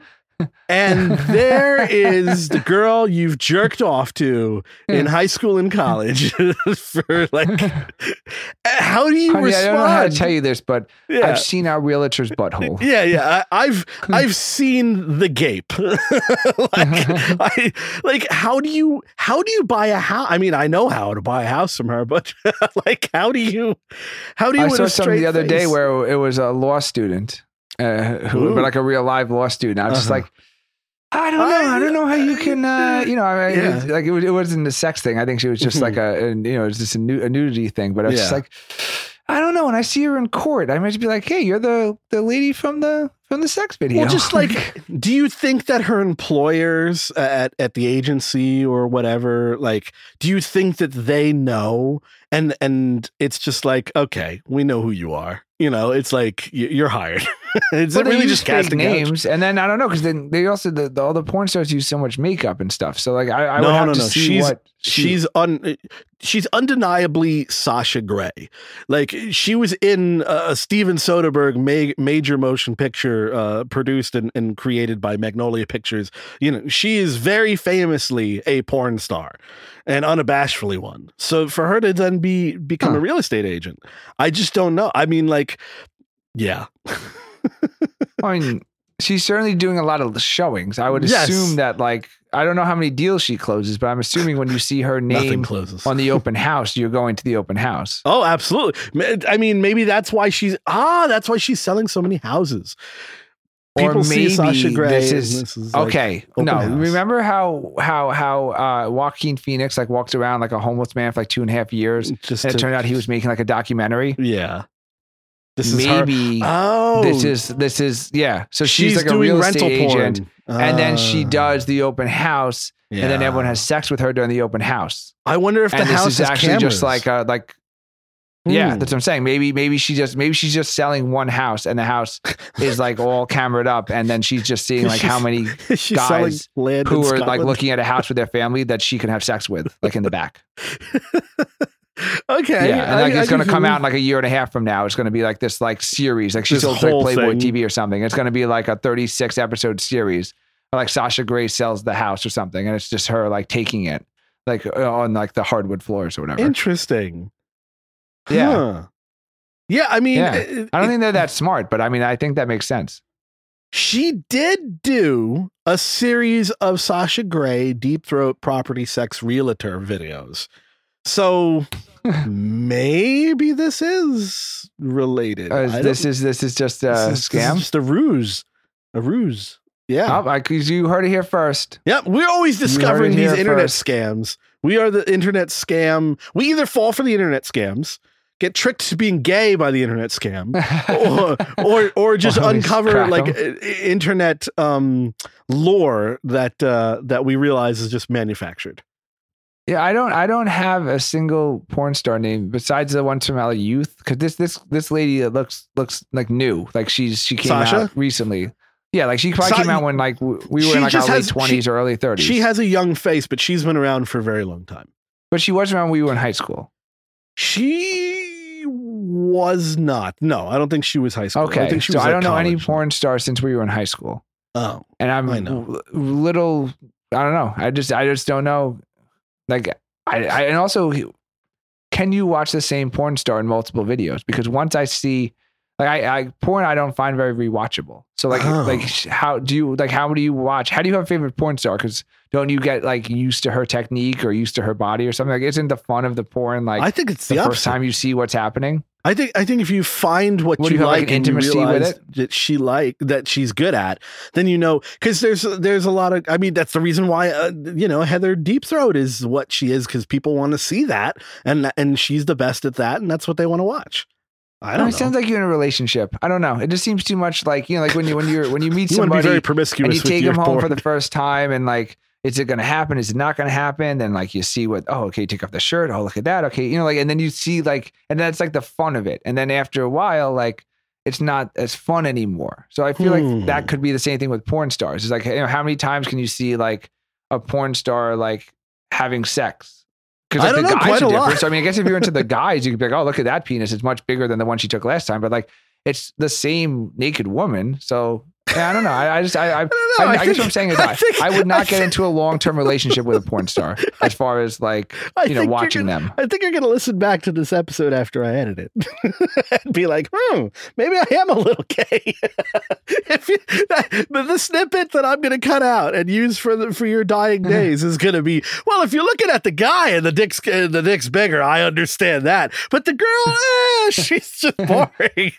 And there is the girl you've jerked off to in high school and college for like. How do you Honey, I respond? don't know how to tell you this, but yeah. I've seen our realtor's butthole. yeah, yeah. I, I've hmm. I've seen the gape. like, I, like, how do you how do you buy a house? I mean, I know how to buy a house from her, but like, how do you how do you? I saw something the other day where it was a law student, uh, who, but like a real live law student. I was just Uh-huh. like, I don't know. I don't know how you can, uh, you know, I mean, Yeah. like it, it wasn't a sex thing. I think she was just like a, a, you know, it's just a, nu- a nudity thing. But I was just like, I don't know. When I see her in court, I might just be like, hey, you're the the lady from the from the sex video. Well, just like, do you think that her employers at at the agency or whatever, like, do you think that they know? And and it's just like, okay, we know who you are. You know, it's like you're hired. it's But really just casting names, and then I don't know because then they also the, the all the porn stars use so much makeup and stuff. So like I, I No, would have no, to no. see She's- what she- She's un she's undeniably Sasha Grey. Like she was in a Steven Soderbergh ma- major motion picture uh, produced and, and created by Magnolia Pictures. You know, she is very famously a porn star and unabashedly one. So for her to then be become Huh. a real estate agent, I just don't know. I mean, like, yeah, I mean, she's certainly doing a lot of showings. I would Yes. assume that, like, I don't know how many deals she closes, but I'm assuming when you see her name closes. on the open house, you're going to the open house. Oh, absolutely. I mean, maybe that's why she's ah, that's why she's selling so many houses. People or see maybe Sasha Grey. this is, this is like- okay. No, house. remember how how how uh, Joaquin Phoenix like walked around like a homeless man for like two and a half years, just and it turned out he was making like a documentary. yeah. This is her. maybe Oh, this is this is yeah. So she's, like a real rental estate agent, porn. and then she Ah, does the open house, and then everyone has sex with her during the open house. I wonder if the this house is actually just like a like yeah Hmm. that's what i'm saying maybe maybe she just maybe she's just selling one house and the house is like all cameraed up and then she's just seeing like how many guys who are like looking at a house with their family that she can have sex with like in the back okay, yeah and like I it's going to come out in like a year and a half from now it's going to be like this like series like she's This still like playboy thing. tv or something it's going to be like a 36 episode series like sasha grey sells the house or something and it's just her like taking it like uh, on like the hardwood floors or whatever Interesting. Yeah. Huh. Yeah, I mean, Yeah. it- i don't it- think they're that smart but i mean i think that makes sense She did do a series of Sasha Grey deep throat property sex realtor videos. So maybe this is related. Uh, I is don't- this is this is just a this is- this is scam. just a ruse. A ruse. Yeah. Oh, you heard it here first. Yep. We're always discovering these internet first. scams. We are the internet scam. We either fall for the internet scams, get tricked to being gay by the internet scam, or or or just Or uncover like like 'em. uh, internet um lore that uh that we realize is just manufactured. Yeah, I don't I don't have a single porn star name besides the ones from LA Youth because this this this lady that looks looks like new, like she's she came Sasha? out recently. Yeah, like she probably Sa- came out when like we were in like our late twenties or early thirties. She has a young face, but she's been around for a very long time. but she was around when we were in high school. She was not. No, I don't think she was high school. Okay, I think she so was I don't know any porn stars since we were in high school, Oh, and I'm I know. little. I don't know. I just I just don't know. Like I, I and also, can you watch the same porn star in multiple videos? Because once I see, Like I, I porn, I don't find very rewatchable. So like, Oh. like how do you like? How do you watch? How do you have a favorite porn star? Because don't you get like used to her technique or used to her body or something? Like, isn't the fun of the porn like I think it's the the, first time you see what's happening? I think I think if you find what, What, you you like, like an and you intimacy with it? that she like that she's good at, then you know because there's there's a lot of I mean that's the reason why uh, you know Heather Deep Throat is what she is because people want to see that and and she's the best at that and that's what they want to watch. I don't it know. sounds like you're in a relationship. I don't know. It just seems too much like you know, like when you when you're when you meet you want to be somebody very promiscuous and you take them home for the first time and like is it going to happen? Is it not going to happen? Then like you see what oh okay take off the shirt. Oh look at that. Okay you know like and then you see like and that's like the fun of it. And then after a while like it's not as fun anymore. So i feel Hmm. like that could be the same thing with porn stars. It's like you know how many times can you see like a porn star like having sex because I don't the know, guys quite are different. so i mean i guess if you're into the guys you could be like oh look at that penis. It's much bigger than the one she took last time. But like it's the same naked woman. So yeah, I don't know. I, I just, I, I, I don't know. I, I, think- guess what I'm saying is I I, think- I would not get into a long term relationship with a porn star as far as like you know watching gonna- them. I think you're going to listen back to this episode after I edit it and be like, hmm, maybe I am a little gay. if you, the, the snippet that I'm going to cut out and use for the, for your dying days is going to be, well, if you're looking at the guy and the dick's uh, the dick's bigger, I understand that, but the girl, eh, she's just boring.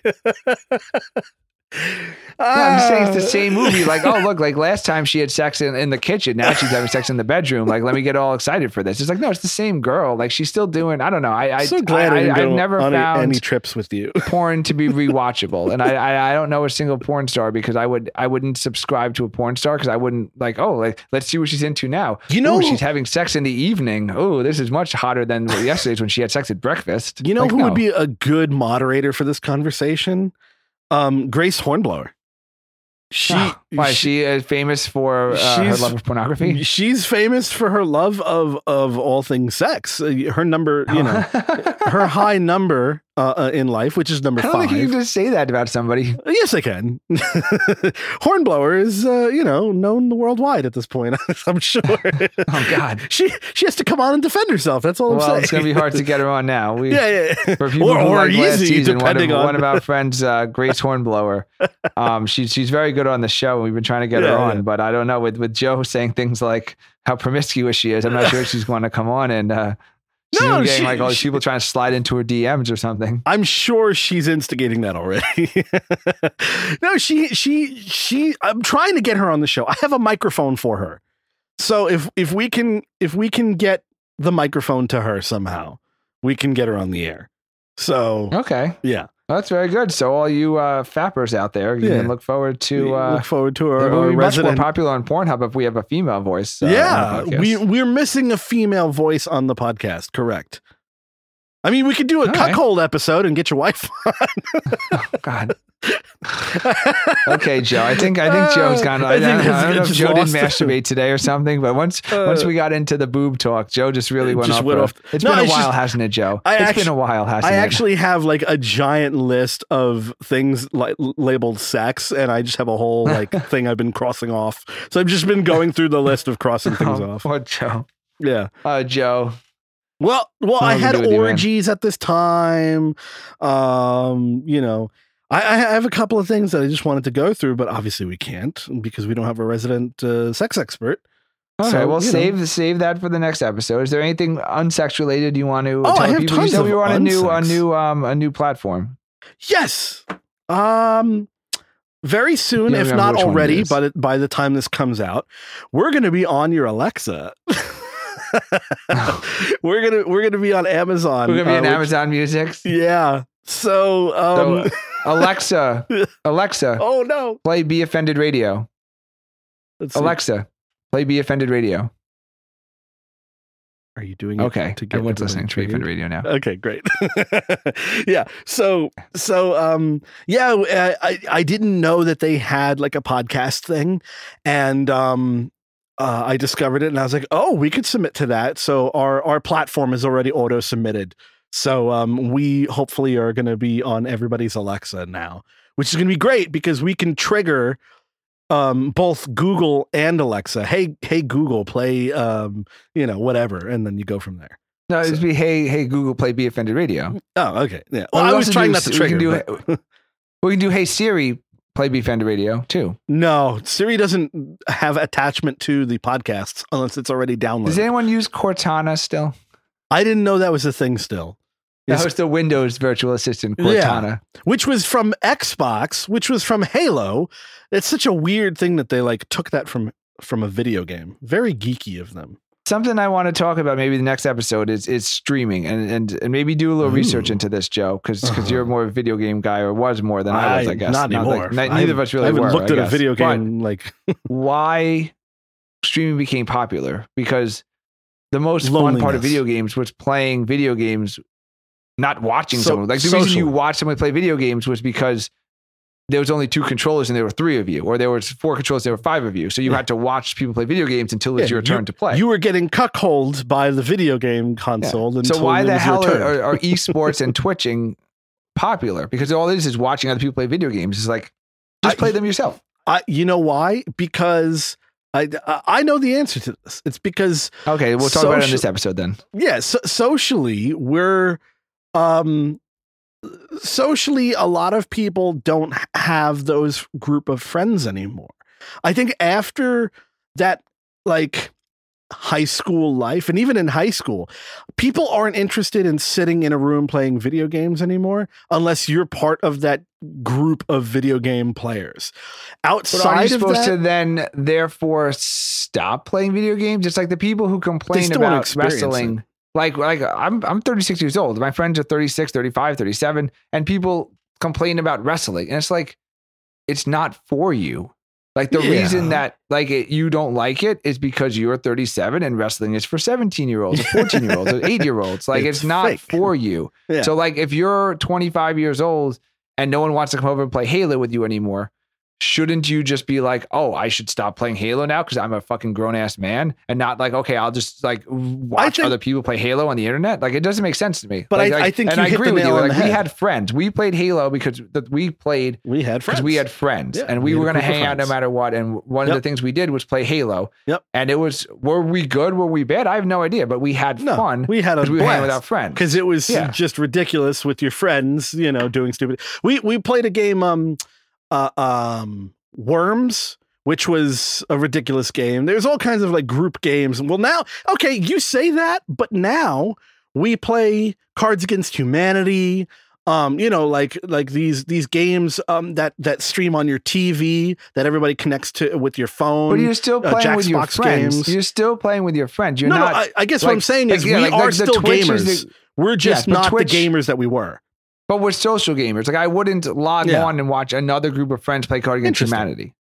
I'm just saying it's the Ah. same movie. Like, oh look, like last time she had sex in, in the kitchen, now she's having sex in the bedroom. Like, let me get all excited for this. It's like, no, it's the same girl. Like she's still doing. I don't know. I, I I'm so glad I, I, I, never on found any trips with you. porn to be rewatchable, and I, I I don't know a single porn star because I would I wouldn't subscribe to a porn star because I wouldn't like oh like let's see what she's into now. You know- Ooh, she's having sex in the evening. Oh, this is much hotter than yesterday's when she had sex at breakfast. You know Like, who no. would be a good moderator for this conversation? Um, Grace Hornblower. She, Ah, why is she is famous for uh, her love of pornography? she's famous for her love of of all things sex. Uh, Her number, you know, her high number uh, uh, in life, which is number I don't five. think you can just say that about somebody. Yes, I can. Hornblower is, uh, you know, known worldwide at this point. I'm sure. Oh God. she she has to come on and defend herself. That's all I'm Well, saying. it's gonna be hard to get her on now. We, yeah, yeah. For people Or- who or like last easy, season, one of, depending on- one of our friends, uh, Grace Hornblower, um, she's she's very good on the show. We've been trying to get her on, yeah. but I don't know with with Joe saying things like how promiscuous she is. I'm not sure if she's going to come on and uh, she's No, gonna getting she- like all these people trying to slide into her DMs or something. I'm sure she's instigating that already. no, she she she I'm trying to get her on the show. I have a microphone for her. So if if we can if we can get the microphone to her somehow, we can get her on the air. So Okay, yeah. That's very good. So all you uh, fappers out there, you Yeah. can look forward to. Uh, look forward to our, our be much more popular on Pornhub if we have a female voice. uh, yeah, we we're missing a female voice on the podcast. Correct. I mean, we could do a All right. cuckold episode and get your wife Oh, God. Okay, Joe. I think I think Joe's Uh, gone. I I, think don't, I don't know if Joe didn't masturbate today or something, but once once Uh, we got into the boob talk, Joe just really went just off. went off. It's No, been a while, just- hasn't it, Joe? I It's been a while, hasn't I it? I actually have like a giant list of things like labeled sex, and I just have a whole like thing I've been crossing off. So I've just been going through the list of crossing things oh, off. What Joe. Yeah. Oh, Joe. Well, well, I had do with you, man. orgies at this time. Um, you know, I, I have a couple of things that I just wanted to go through, but obviously we can't because we don't have a resident uh, sex expert. Okay, So, well, you know. save save that for the next episode. Is there anything unsex related you want to Oh, I have people? You tons said of we were on a new a new um a new platform. Yes. Um very soon, if not which one it already, but by by the time this comes out, we're going to be on your Alexa. we're gonna we're gonna be on Amazon. We're gonna be uh, in which- Amazon Music. Yeah. So, um, So, Alexa, Alexa, oh no. play Be Offended Radio. Let's see. Alexa, play Be Offended Radio. are you doing it Okay, to get everyone's listening to Be? Offended Radio now. Okay, great. yeah. So so um yeah, I I- I didn't know that they had like a podcast thing and um uh, I discovered it and I was like, "Oh, we could submit to that." So our our platform is already auto submitted. So um we hopefully are going to be on everybody's Alexa now, which is going to be great because we can trigger um both Google and Alexa. Hey, hey Google, play um you know, whatever and then you go from there. No, it'd be hey, hey Google, play Be Offended Radio. Oh, okay. Yeah. Well, Well, we I was trying do- not to we can trigger. do but- We can do Hey Siri, play Beef Radio too. No, Siri doesn't have attachment to the podcasts unless it's already downloaded. Does anyone use Cortana still? I didn't know that was a thing still. That Is- was the Windows virtual assistant, Yeah. Cortana. which was from Xbox, which was from Halo. It's such a weird thing that they like took that from from a video game. Very geeky of them. Something I want to talk about maybe the next episode is is streaming and and, and maybe do a little research into this, Joe, because Uh-huh. you're more of a video game guy or was more than I, was, I guess. Not anymore. like- neither of us really I haven't were. looked I at a guess. video But game like why streaming became popular because the most fun part of video games was playing video games, not watching So- someone. Like the reason you social. watched someone play video games was because there was only two controllers and there were three of you, or there was four controllers, there were five of you. So you Yeah. had to watch people play video games until it's Yeah, your turn to play. you were getting cuckolded by the video game console. so until why it the hell turn. are, are esports and twitching popular? Because all it is is watching other people play video games. It's like just I- play them yourself. I, you know why? Because I I know the answer to this. It's because Okay, we'll talk about it in this episode then. yeah, so, socially we're um socially a lot of people don't have those group of friends anymore. I think after that like high school life and even in high school people aren't interested in sitting in a room playing video games anymore unless you're part of that group of video game players But are outside you of supposed that to then therefore stop playing video games? It's like the people who complain about wrestling. Like like I'm I'm 36 years old. My friends are 36, 35, 37 and people complain about wrestling. And it's like it's not for you. Like the Yeah. reason that like it, you don't like it is because you're 37 and wrestling is for 17 year olds, or 14 year olds, or 8 year olds. Like it's, It's not fake. for you. Yeah. So like if you're 25 years old and no one wants to come over and play Halo with you anymore, shouldn't you just be like, "Oh, I should stop playing Halo now because I'm a fucking grown ass man," and not like, "Okay, I'll just like watch think- other people play Halo on the internet"? Like it doesn't make sense to me. But Like- I- like- I think and I agree the with you. Like we had friends. We played Halo because that we played we had friends we had friends Yeah, and we we, were going to hang out no matter what. And one of the things we did was play Halo. Yep. And it was were we good? Were we bad? I have no idea. But we had no fun we had a because we were with our friends. because it was Yeah. just ridiculous with your friends, you know, doing stupid. We we played a game, um, uh, um, Worms, which was a ridiculous game. There's all kinds of like group games. Well, now, okay, you say that, but now we play Cards Against Humanity. Um, you know, like like these these games um that that stream on your TV that everybody connects to with your phone. But you're still uh, playing with your friends. games. You're still playing with your friends. You're no, not. no, I, I guess what I'm saying like, is yeah, we like, are the still Twitch gamers. the- We're just but not Twitch- the gamers that we were. But we're social gamers. Like I wouldn't log Yeah. on and watch another group of friends play Card Against Humanity.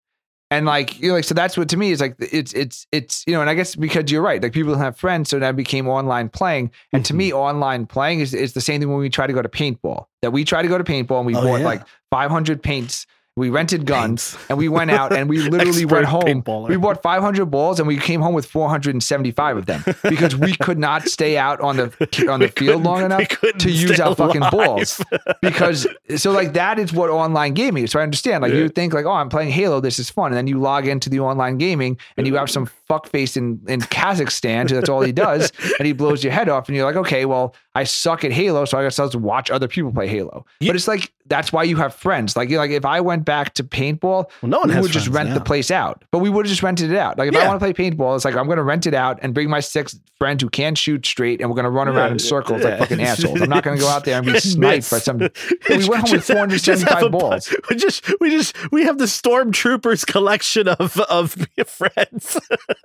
And like you know, like so that's what to me is like it's it's it's you know, and I guess because you're right, like people have friends, so that became online playing. And to Mhm. me, online playing is is the same thing when we try to go to paintball. That we try to go to paintball and we Oh, bought yeah. like 500 paints. We rented guns and we went out and we literally went home. paintballer. We bought 500 balls and we came home with 475 of them because we could not stay out on the on the field long enough to use our fucking balls because so like that is what online gaming is. So I understand. Like Yeah. you think like, oh, I'm playing Halo, this is fun, and then you log into the online gaming and you have some fuckface in in Kazakhstan, that's all he does, and he blows your head off, and you're like, okay, well, I suck at Halo, so I guess I'll just watch other people play Halo. Yeah. But it's like that's why you have friends. Like like if I went back to paintball, Well, no one we would just friends rent the place out. But we would have just rented it out. Like if I want to play paintball, it's like I'm going to rent it out and bring my six friends who can't shoot straight, and we're going to run Yeah, around in circles like fucking assholes. I'm not going to go out there and be sniped by some. we went home with Just have- 475 a balls. We just, we just, we have the stormtroopers collection of of friends.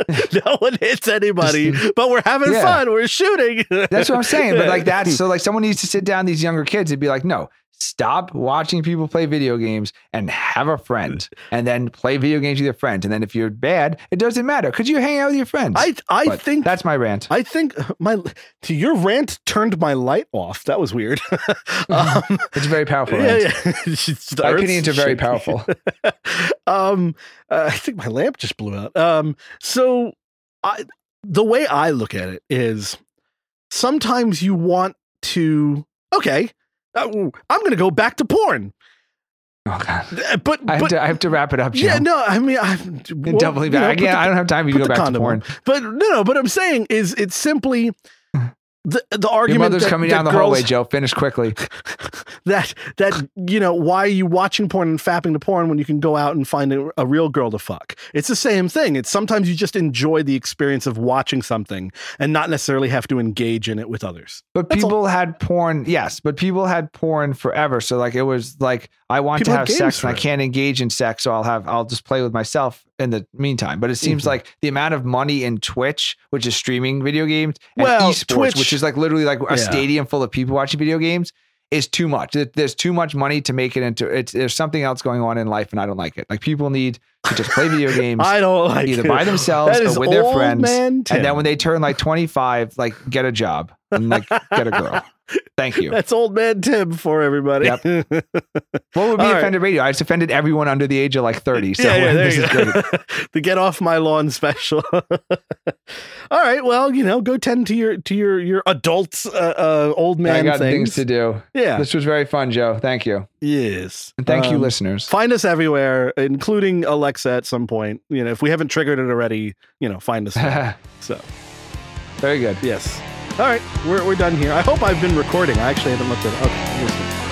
no one hits anybody, but we're having Yeah. fun. We're shooting. That's what I'm saying. But like that's so like someone needs to sit down these younger kids and be like, no, stop watching people play video games and have a friend, and then play video games with your friends. And then if you're bad, it doesn't matter because you hang out with your friends. I, I But think that's my rant. I think my to your rant turned my light off. That was weird. um, It's a very powerful yeah, yeah. My opinions are very powerful. um, uh, I think my lamp just blew out. Um, so I, the way I look at it is sometimes you want to, okay, uh, I'm going to go back to porn, Oh god. Uh, but, I have, but to, I have to wrap it up, Joe. yeah, no, I mean, I'm well, doubly you know, I the- I don't have time to go back to condom porn. But no, no, but I'm saying is it's simply the the Your argument mother's that, coming that down the girls, hallway, Joe. Finish quickly. that that you know why are you watching porn and fapping to porn when you can go out and find a, a real girl to fuck it's the same thing it's sometimes you just enjoy the experience of watching something and not necessarily have to engage in it with others But That's all. people had porn, yes, but people had porn forever. So like it was like I want People to have sex and I can't engage in sex, so I'll have I'll just play with myself in the meantime. But it seems Mhm. like the amount of money in Twitch, which is streaming video games, and Well, esports, Twitch- which is like literally like a Yeah. stadium full of people watching video games, is too much. There's too much money to make it into it's there's something else going on in life and I don't like it. Like people need to just play video games. i don't like Either it. by themselves or with their friends, and then when they turn like 25, like get a job and like get a girl. Thank you. that's old man tim for everybody Yep. What would be All right. offended radio? I just offended everyone under the age of like 30. So yeah, yeah, this is go. great. the get off my lawn special. All right, well, you know, go tend to your to your your adults, uh, uh, old man I got things. things to do. yeah, This was very fun, Joe. Thank you. yes, And thank you, Um, listeners. Find us everywhere, including Alexa at some point. You know, if we haven't triggered it already, you know, find us. so, very good. yes. All right, we're, we're done here. I hope I've been recording. I actually haven't looked at it. Okay, I'm listening.